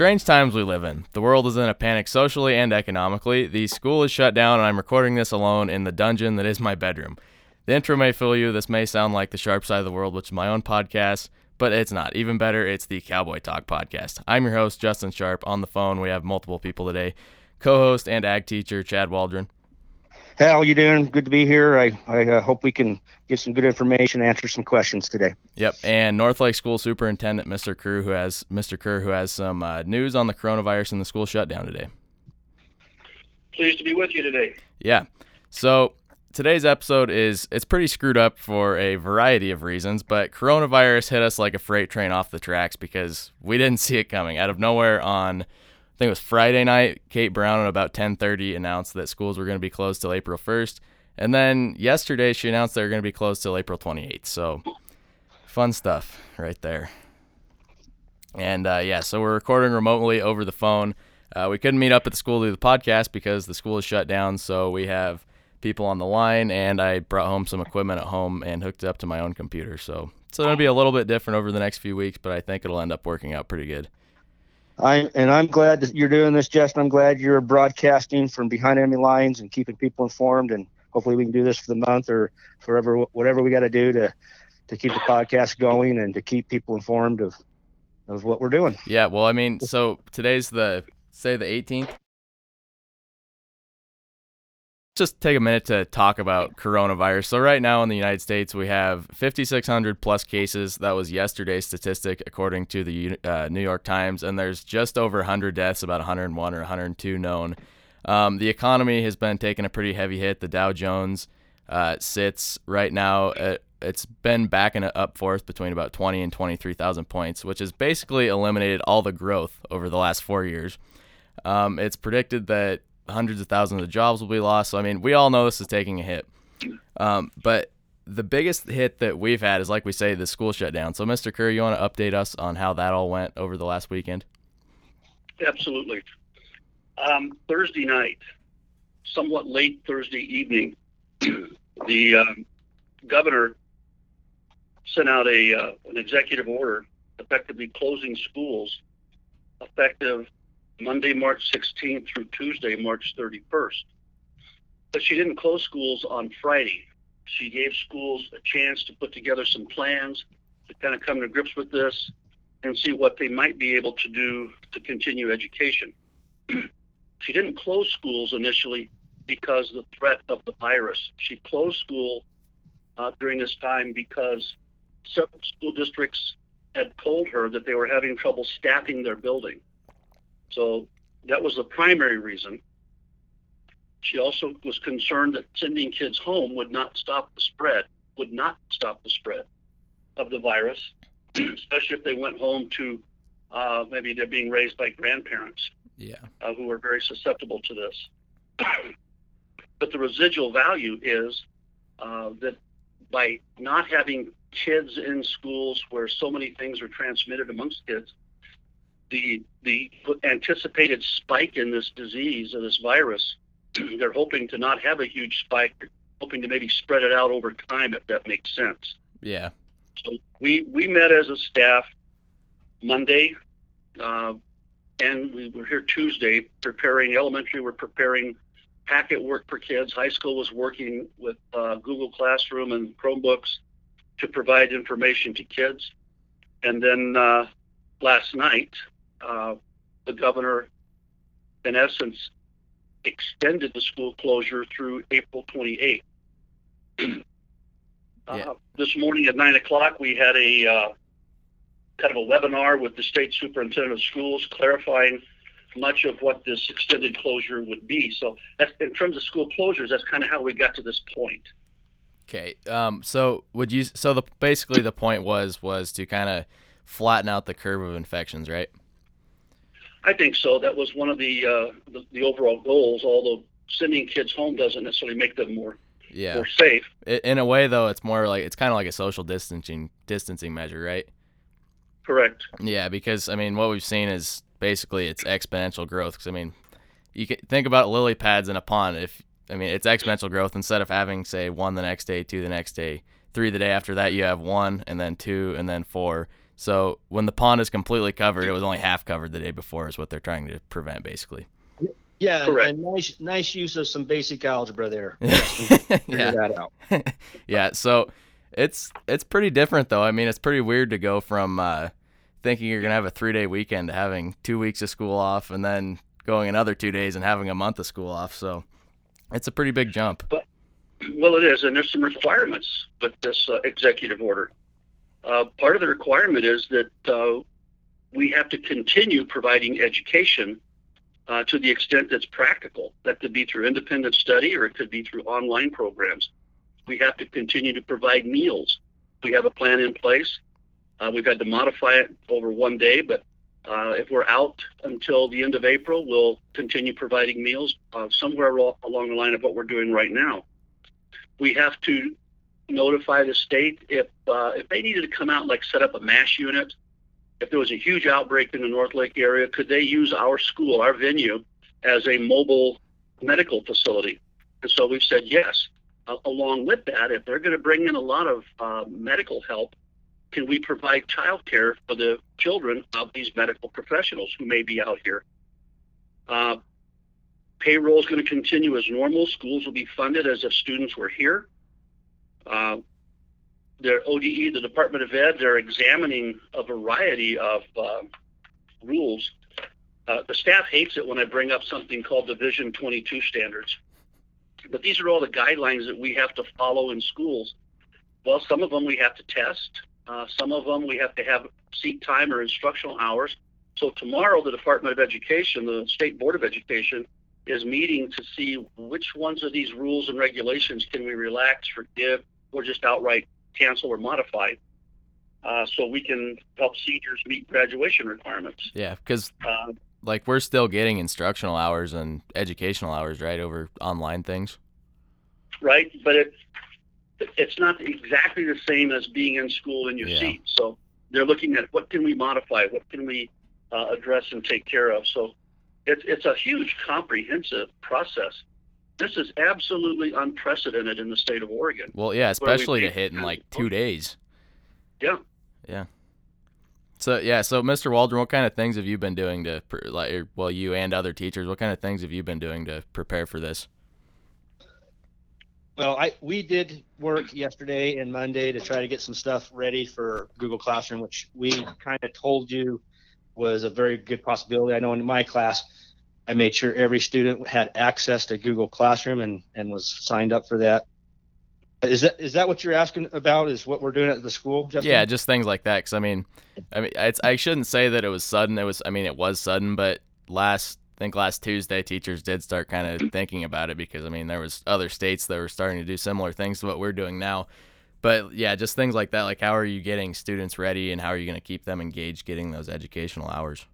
Strange times we live in. The world is in a panic socially and economically. The school is shut down, and I'm recording this alone in the dungeon that is my bedroom. The intro may fool you. This may sound like the sharp side of the world, which is my own podcast, but it's not. Even better, it's the Cowboy Talk podcast. I'm your host, Justin Sharp. On the phone, we have multiple people today co host and ag teacher, Chad Waldron. Hey, how you doing? Good to be here. I, I uh, hope we can get some good information, answer some questions today. Yep, and Northlake School Superintendent Mr. Kerr, who has Mr. Kerr, who has some uh, news on the coronavirus and the school shutdown today. Pleased to be with you today. Yeah, so today's episode is it's pretty screwed up for a variety of reasons, but coronavirus hit us like a freight train off the tracks because we didn't see it coming out of nowhere on think it was Friday night. Kate Brown at about 10:30 announced that schools were going to be closed till April 1st, and then yesterday she announced they were going to be closed till April 28th. So fun stuff right there. And uh, yeah, so we're recording remotely over the phone. Uh, we couldn't meet up at the school to do the podcast because the school is shut down. So we have people on the line, and I brought home some equipment at home and hooked it up to my own computer. So so it'll be a little bit different over the next few weeks, but I think it'll end up working out pretty good. I and I'm glad that you're doing this, Justin. I'm glad you're broadcasting from behind enemy lines and keeping people informed. And hopefully, we can do this for the month or forever, whatever we got to do to to keep the podcast going and to keep people informed of of what we're doing. Yeah. Well, I mean, so today's the say the 18th just take a minute to talk about coronavirus. So right now in the United States, we have 5,600 plus cases. That was yesterday's statistic, according to the uh, New York Times, and there's just over 100 deaths, about 101 or 102 known. Um, the economy has been taking a pretty heavy hit. The Dow Jones uh, sits right now at it's been back and up forth between about 20 and 23,000 points, which has basically eliminated all the growth over the last four years. Um, it's predicted that hundreds of thousands of jobs will be lost. So I mean, we all know this is taking a hit. Um, but the biggest hit that we've had is, like we say, the school shutdown. So, Mr. Kerr, you want to update us on how that all went over the last weekend? Absolutely. Um, Thursday night, somewhat late Thursday evening, the um, governor sent out a uh, an executive order effectively closing schools effective Monday, March 16th through Tuesday, March 31st. But she didn't close schools on Friday. She gave schools a chance to put together some plans to kind of come to grips with this and see what they might be able to do to continue education. she didn't close schools initially because of the threat of the virus. She closed school uh, during this time because several school districts had told her that they were having trouble staffing their building. So that was the primary reason. She also was concerned that sending kids home would not stop the spread, would not stop the spread of the virus, especially if they went home to uh, maybe they're being raised by grandparents yeah. uh, who are very susceptible to this. but the residual value is uh, that by not having kids in schools where so many things are transmitted amongst kids, the the anticipated spike in this disease or this virus, they're hoping to not have a huge spike, they're hoping to maybe spread it out over time if that makes sense. Yeah. So we we met as a staff Monday, uh, and we were here Tuesday preparing elementary. We're preparing packet work for kids. High school was working with uh, Google Classroom and Chromebooks to provide information to kids. And then uh, last night, uh, the governor, in essence, extended the school closure through April 28th. uh, yeah. This morning at 9 o'clock, we had a uh, kind of a webinar with the state superintendent of schools clarifying much of what this extended closure would be. So, that's, in terms of school closures, that's kind of how we got to this point. Okay. Um, so would you? So the basically the point was was to kind of flatten out the curve of infections, right? I think so. That was one of the, uh, the, the overall goals. Although sending kids home doesn't necessarily make them more yeah more safe. In a way, though, it's more like it's kind of like a social distancing distancing measure, right? Correct. Yeah, because I mean, what we've seen is basically it's exponential growth. Because I mean, you can think about lily pads in a pond. If I mean, it's exponential growth. Instead of having say one the next day, two the next day, three the day after that, you have one, and then two, and then four. So when the pond is completely covered, it was only half covered the day before, is what they're trying to prevent, basically. Yeah, Correct. and nice, nice use of some basic algebra there. yeah. Figure that out. yeah. So it's it's pretty different though. I mean, it's pretty weird to go from uh, thinking you're gonna have a three day weekend to having two weeks of school off, and then going another two days and having a month of school off. So it's a pretty big jump. But Well, it is, and there's some requirements with this uh, executive order. Uh, part of the requirement is that uh, we have to continue providing education uh, to the extent that's practical. That could be through independent study or it could be through online programs. We have to continue to provide meals. We have a plan in place. Uh, we've had to modify it over one day, but uh, if we're out until the end of April, we'll continue providing meals uh, somewhere along the line of what we're doing right now. We have to notify the state if uh, if they needed to come out and like set up a MASH unit. If there was a huge outbreak in the North Lake area, could they use our school, our venue, as a mobile medical facility? And so we've said yes. Uh, along with that, if they're going to bring in a lot of uh, medical help, can we provide childcare for the children of these medical professionals who may be out here? Uh, payroll is going to continue as normal. Schools will be funded as if students were here. Uh, their ODE, the Department of Ed, they're examining a variety of uh, rules. Uh, the staff hates it when I bring up something called Division 22 standards. But these are all the guidelines that we have to follow in schools. Well, some of them we have to test. Uh, some of them we have to have seat time or instructional hours. So tomorrow, the Department of Education, the State Board of Education, is meeting to see which ones of these rules and regulations can we relax, forgive, or just outright cancel or modify, uh, so we can help seniors meet graduation requirements. Yeah, because Uh, like we're still getting instructional hours and educational hours, right, over online things. right? But it it's not exactly the same as being in school in your Yeah. seat. So they're looking at what can we modify, what can we uh, address and take care of. So it's it's a huge comprehensive process. This is absolutely unprecedented in the state of Oregon. Well, yeah, especially to hit in like two days. Yeah. Yeah. So yeah, so Mr. Waldron, what kind of things have you been doing to like, er, well, you and other teachers, what kind of things have you been doing to prepare for this? Well, I we did work yesterday and Monday to try to get some stuff ready for Google Classroom, which we kind of told you was a very good possibility. I know in my class, I made sure every student had access to Google Classroom and and was signed up for that. Is that is that what you're asking about? Is what we're doing at the school? Justin? Yeah, just things like that. Because I mean, I mean, I shouldn't say that it was sudden. It was, I mean, it was sudden, but last I think last Tuesday, teachers did start kind of thinking about it because I mean, there was other states that were starting to do similar things to what we're doing now. But yeah, just things like that. Like, how are you getting students ready, and how are you going to keep them engaged, getting those educational hours?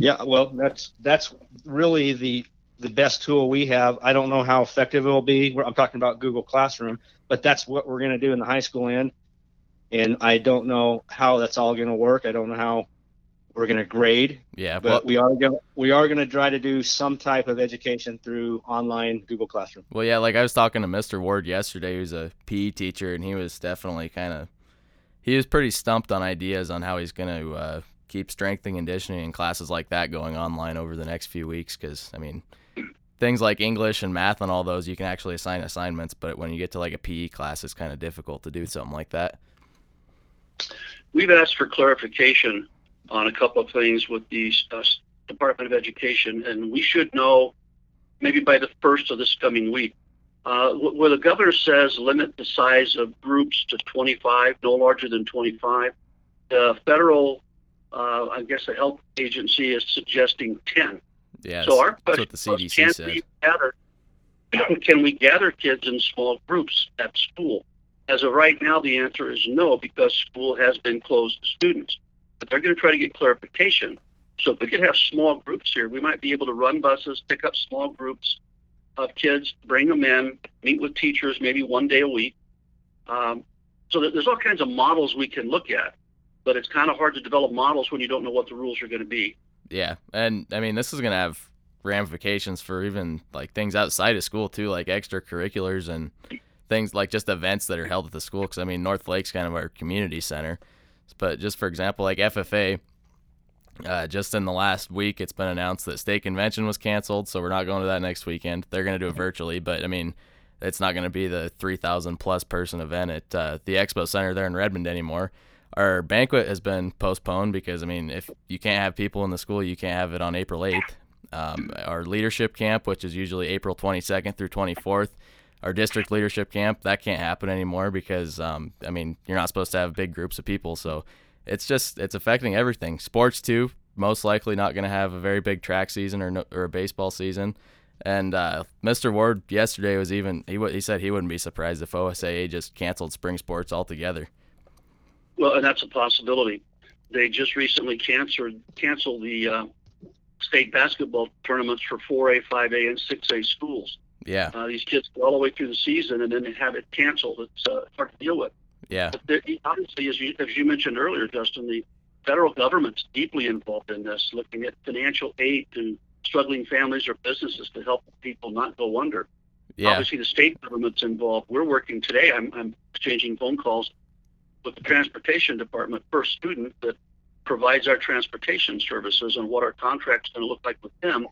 Yeah, well, that's that's really the the best tool we have. I don't know how effective it will be. I'm talking about Google Classroom, but that's what we're going to do in the high school end. And I don't know how that's all going to work. I don't know how we're going to grade, Yeah, but well, we are going we are going to try to do some type of education through online Google Classroom. Well, yeah, like I was talking to Mr. Ward yesterday, who's a PE teacher, and he was definitely kind of he was pretty stumped on ideas on how he's going to uh, keep strength and conditioning and classes like that going online over the next few weeks. Because I mean, things like English and math and all those, you can actually assign assignments, but when you get to like a PE class, it's kind of difficult to do something like that. We've asked for clarification on a couple of things with the uh, Department of Education, and we should know maybe by the first of this coming week. Uh, where the governor says limit the size of groups to 25, no larger than 25, the federal, uh, I guess the health agency is suggesting 10. Yeah, so our that's question what the was, CDC can said. we gather can we gather kids in small groups at school? As of right now, the answer is no because school has been closed to students. But they're going to try to get clarification. So if we could have small groups here, we might be able to run buses, pick up small groups of kids, bring them in, meet with teachers maybe one day a week. Um, so there's all kinds of models we can look at, but it's kind of hard to develop models when you don't know what the rules are going to be. Yeah, and I mean, this is gonna have ramifications for even like things outside of school too, like extracurriculars and things like just events that are held at the school. Because I mean, North Lake's kind of our community center, But just for example, like FFA, uh, just in the last week, it's been announced that state convention was canceled, so we're not going to that next weekend. They're going to do it virtually, but I mean, it's not going to be the 3,000 plus person event at uh, the Expo Center there in Redmond anymore. Our banquet has been postponed because I mean, if you can't have people in the school, you can't have it on April 8th. Um, our leadership camp, which is usually April 22nd through 24th, our district leadership camp, that can't happen anymore because um, I mean, you're not supposed to have big groups of people, so it's just it's affecting everything. Sports too, most likely not going to have a very big track season or no, or a baseball season. And uh, Mr. Ward yesterday was even he he said he wouldn't be surprised if OSAA just canceled spring sports altogether. Well, and that's a possibility. They just recently canceled canceled the uh, state basketball tournaments for 4A, 5A, and 6A schools. Yeah. Uh, these kids go all the way through the season and then they have it canceled. It's uh, hard to deal with. Yeah. But obviously, as you, as you mentioned earlier, Justin, the federal government's deeply involved in this, looking at financial aid to struggling families or businesses to help people not go under. Yeah. Obviously, the state government's involved. We're working today. I'm, I'm exchanging phone calls with the transportation department per student that provides our transportation services and what our contract's going to look like with them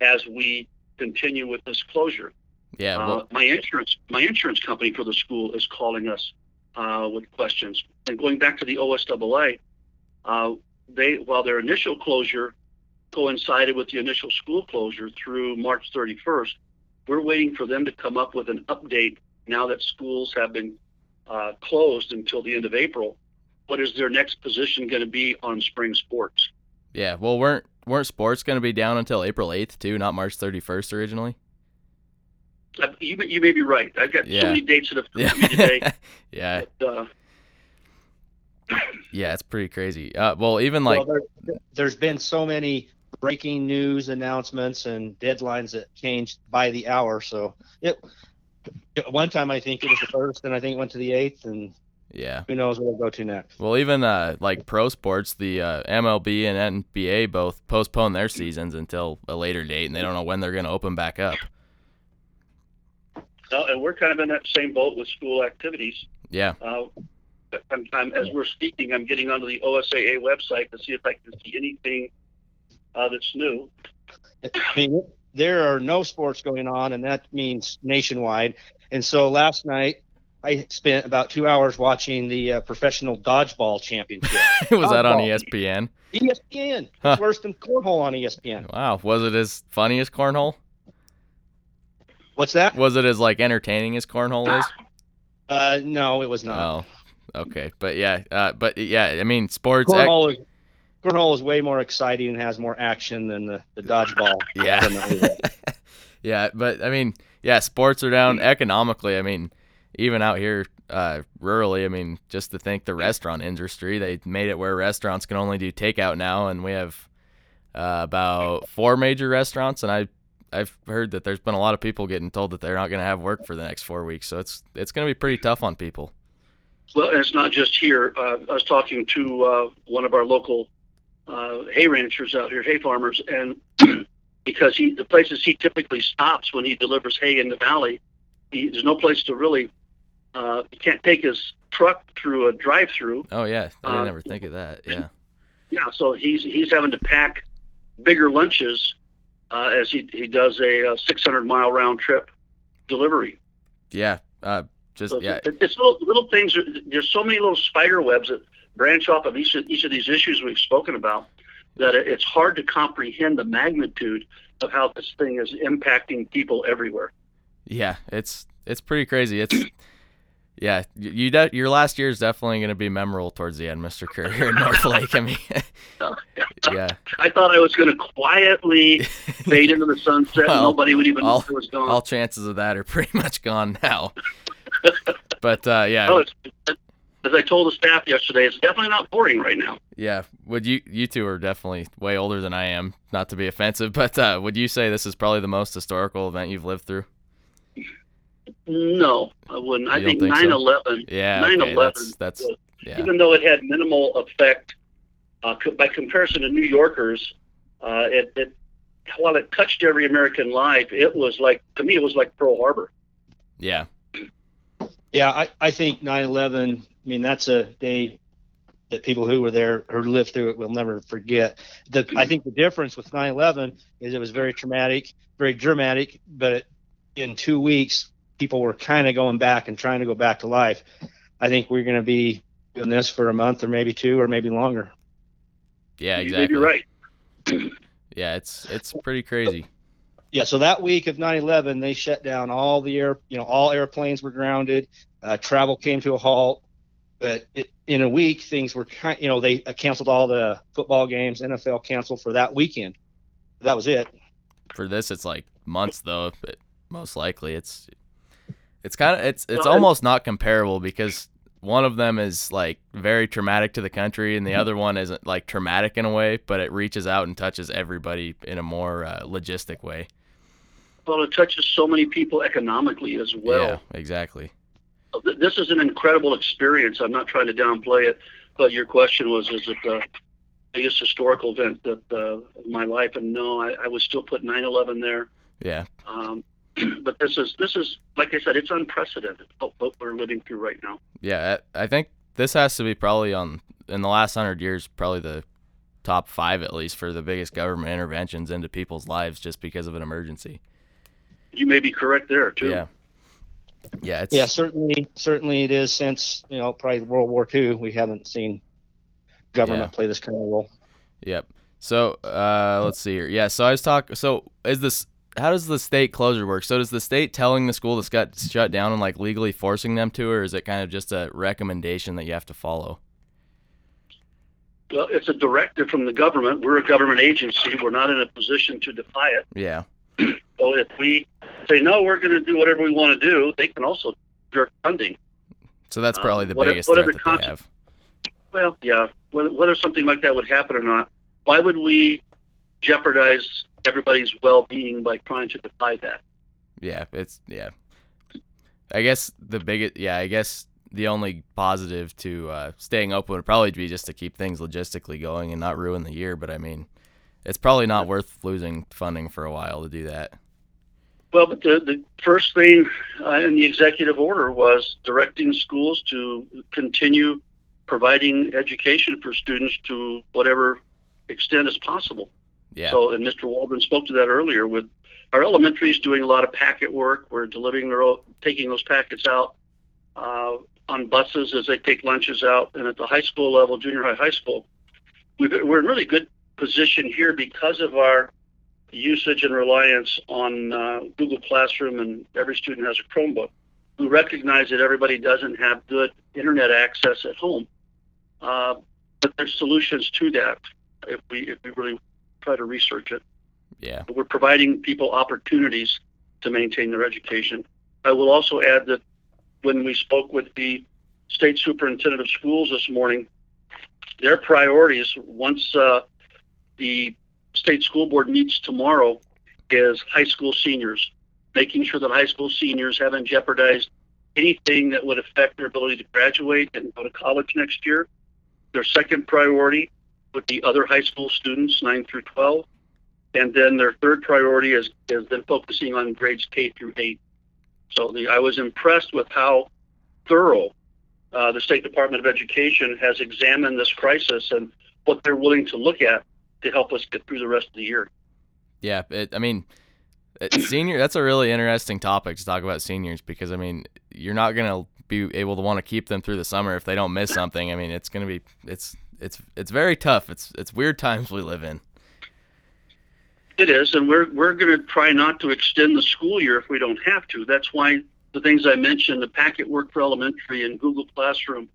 as we continue with this closure. Yeah. Uh, Well, my insurance my insurance company for the school is calling us uh, with questions. And going back to the OSAA, uh, they while their initial closure coincided with the initial school closure through March 31st, we're waiting for them to come up with an update now that schools have been uh, closed until the end of April. What is their next position going to be on spring sports? yeah. Well, weren't weren't sports going to be down until April 8th too, not March 31st originally? Uh, You, you may be right. I've got Yeah. so many dates that have come Yeah. me today. yeah. But, uh, Yeah. It's pretty crazy. Uh, well, even like well, there, there's been so many breaking news announcements and deadlines that changed by the hour. So it at one time I think it was the first, and I think it went to the eighth, and yeah. who knows where it'll go to next. Well, even uh, like pro sports, the uh, MLB and NBA both postpone their seasons until a later date, and they don't know when they're going to open back up. No, and we're kind of in that same boat with school activities. Yeah. Uh, I'm, I'm, as we're speaking, I'm getting onto the OSAA website to see if I can see anything uh, that's new. I mean, there are no sports going on, and that means nationwide. And so last night, I spent about two hours watching the uh, professional dodgeball championship. Was that on ESPN? ESPN, Huh. worse than cornhole on ESPN. Wow. Was it as funny as cornhole? What's that? Was it as like entertaining as cornhole is? Uh, no, it was not. Oh, okay. But yeah, uh, but yeah, I mean, sports. ec- cornhole is cornhole is way more exciting and has more action than the, the dodgeball. yeah. Yeah, but I mean, yeah, sports are down economically. I mean, even out here uh, rurally, I mean, just to think the restaurant industry, they made it where restaurants can only do takeout now, and we have uh, about four major restaurants, and I. I've heard that there's been a lot of people getting told that they're not going to have work for the next four weeks, so it's it's going to be pretty tough on people. Well, and it's not just here. Uh, I was talking to uh, one of our local uh, hay ranchers out here, hay farmers, and because he the places he typically stops when he delivers hay in the valley, he, there's no place to really. Uh, he can't take his truck through a drive-through. Oh yeah, I didn't Uh, ever think of that. Yeah, Yeah, so he's he's having to pack bigger lunches uh, as he he does a, uh 600 mile round trip delivery. yeah, uh, just So yeah, it- it's little little things. There's so many little spider webs that branch off of each of, each of these issues we've spoken about that it's hard to comprehend the magnitude of how this thing is impacting people everywhere. Yeah, it's it's pretty crazy. It's yeah, you, de- your last year is definitely going to be memorable towards the end, Mister Kerr here in North Lake. I mean, yeah, I thought I was going to quietly fade into the sunset. Well, and Nobody would even all- know it was gone. all chances of that are pretty much gone now. But uh, yeah, Well, it's, as I told the staff yesterday, it's definitely not boring right now. yeah. Would you you two are definitely way older than I am. Not to be offensive, but uh, would you say this is probably the most historical event you've lived through? No, I wouldn't. I You don't think think so? 9/11, Yeah, 9/11 okay, that's that's was- yeah, even though it had minimal effect uh, co- by comparison to New Yorkers, uh, it, it while it touched every American life, it was like to me it was like Pearl Harbor. yeah, Yeah, I, I think 9/11. I mean, that's a day that people who were there or lived through it will never forget. The, I think the difference with 9/11 is it was very traumatic, very dramatic, but in two weeks people were kind of going back and trying to go back to life. I think we're going to be doing this for a month or maybe two or maybe longer. Yeah, exactly. You're right. Yeah, it's it's pretty crazy. Yeah, so that week of 9/11, they shut down all the air, you know, all airplanes were grounded, uh, travel came to a halt. But it, in a week, things were kind, you know, they uh, canceled all the football games. NFL canceled for that weekend. That was it. For this, it's like months though, but most likely it's it's kind of it's it's almost not comparable because one of them is like very traumatic to the country, and the other one isn't like traumatic in a way, but it reaches out and touches everybody in a more uh, logistic way. Well, it touches so many people economically as well. yeah, exactly. This is an incredible experience. I'm not trying to downplay it, but your question was, is it the biggest historical event that uh, of my life? And no, I, I would still put 9/11 there. Yeah, Um, but this is this is like I said, it's unprecedented what, we're living through right now. yeah. I I think this has to be probably on in the last hundred years, probably the top five at least for the biggest government interventions into people's lives just because of an emergency. You may be correct there too. Yeah. Yeah, it's Yeah, certainly, certainly it is since you know probably World War II. We haven't seen government Yeah. play this kind of role. Yep. So uh, let's see here. Yeah. So I was talking. So is this? How does the state closure work? So does the state telling the school that's got shut down and like legally forcing them to, or is it kind of just a recommendation that you have to follow? Well, it's a directive from the government. We're a government agency. We're not in a position to defy it. Yeah. So if we say no, we're going to do whatever we want to do, they can also jerk funding. So that's Uh, probably the if- biggest what threat if that the they have. Well, yeah. Whether, whether something like that would happen or not, why would we jeopardize everybody's well-being by trying to defy that? Yeah. It's yeah. I guess the biggest. Yeah. I guess the only positive to uh, staying open would probably be just to keep things logistically going and not ruin the year. But I mean, it's probably not worth losing funding for a while to do that. Well, but the, the first thing uh, in the executive order was directing schools to continue providing education for students to whatever extent is possible. Yeah. So, and Mr. Waldron spoke to that earlier with our elementary elementaries doing a lot of packet work. We're delivering their, own- taking those packets out uh, on buses as they take lunches out. And at the high school level, junior high, high school, we've, we're in really good position here because of our usage and reliance on uh, Google Classroom, and every student has a Chromebook. We recognize that everybody doesn't have good internet access at home, uh, but there's solutions to that if we if we really try to research it. yeah. but We're providing people opportunities to maintain their education. I will also add that when we spoke with the state superintendent of schools this morning, their priorities once uh, the state school board meets tomorrow is high school seniors, making sure that high school seniors haven't jeopardized anything that would affect their ability to graduate and go to college next year. Their second priority would be other high school students, 9 through 12. And then their third priority is, is then focusing on grades K through 8. So the, I was impressed with how thorough uh, the State Department of Education has examined this crisis and what they're willing to look at to help us get through the rest of the year. Yeah, it, I mean, senior. That's a really interesting topic to talk about seniors because I mean, you're not gonna be able to want to keep them through the summer if they don't miss something. I mean, it's gonna be it's it's it's very tough. It's it's weird times we live in. It is, and we're we're going to try not to extend the school year if we don't have to. That's why the things I mentioned, the packet work for elementary and Google Classroom,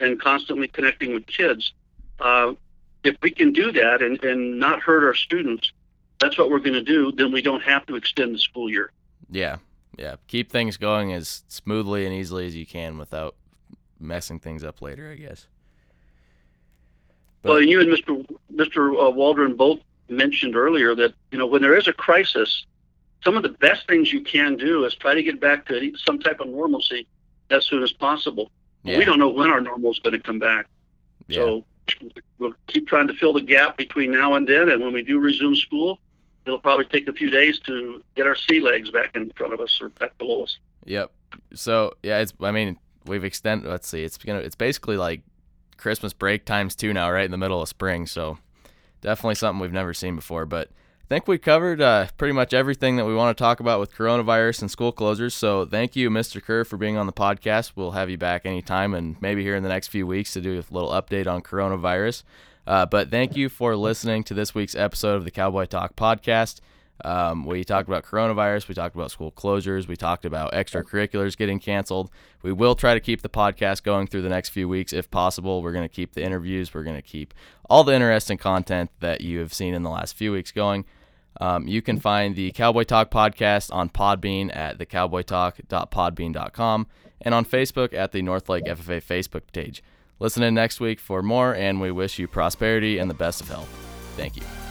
and constantly connecting with kids. Uh, if we can do that and, and not hurt our students, that's what we're going to do. Then we don't have to extend the school year. Yeah, yeah. Keep things going as smoothly and easily as you can without messing things up later. I guess. well, and you and Mr. Mr. Uh, Waldron both mentioned earlier that you know when there is a crisis, some of the best things you can do is try to get back to some type of normalcy as soon as possible. Yeah. We don't know when our normal is going to come back, yeah. so we'll keep trying to fill the gap between now and then. And when we do resume school, it'll probably take a few days to get our sea legs back in front of us or back below us. Yep. So yeah, it's. I mean, we've extended. Let's see. It's gonna. It's basically like Christmas break times two now, right in the middle of spring. So definitely something we've never seen before. But think we covered uh, pretty much everything that we want to talk about with coronavirus and school closures. So thank you, Mr. Kerr, for being on the podcast. We'll have you back anytime and maybe here in the next few weeks to do a little update on coronavirus. Uh, but thank you for listening to this week's episode of the Cowboy Talk podcast. Um, we talked about coronavirus. We talked about school closures. We talked about extracurriculars getting canceled. We will try to keep the podcast going through the next few weeks if possible. We're going to keep the interviews. We're going to keep all the interesting content that you have seen in the last few weeks going. Um, you can find the Cowboy Talk podcast on Podbean at thecowboytalk.podbean.com and on Facebook at the Northlake FFA Facebook page. Listen in next week for more, and we wish you prosperity and the best of health. Thank you.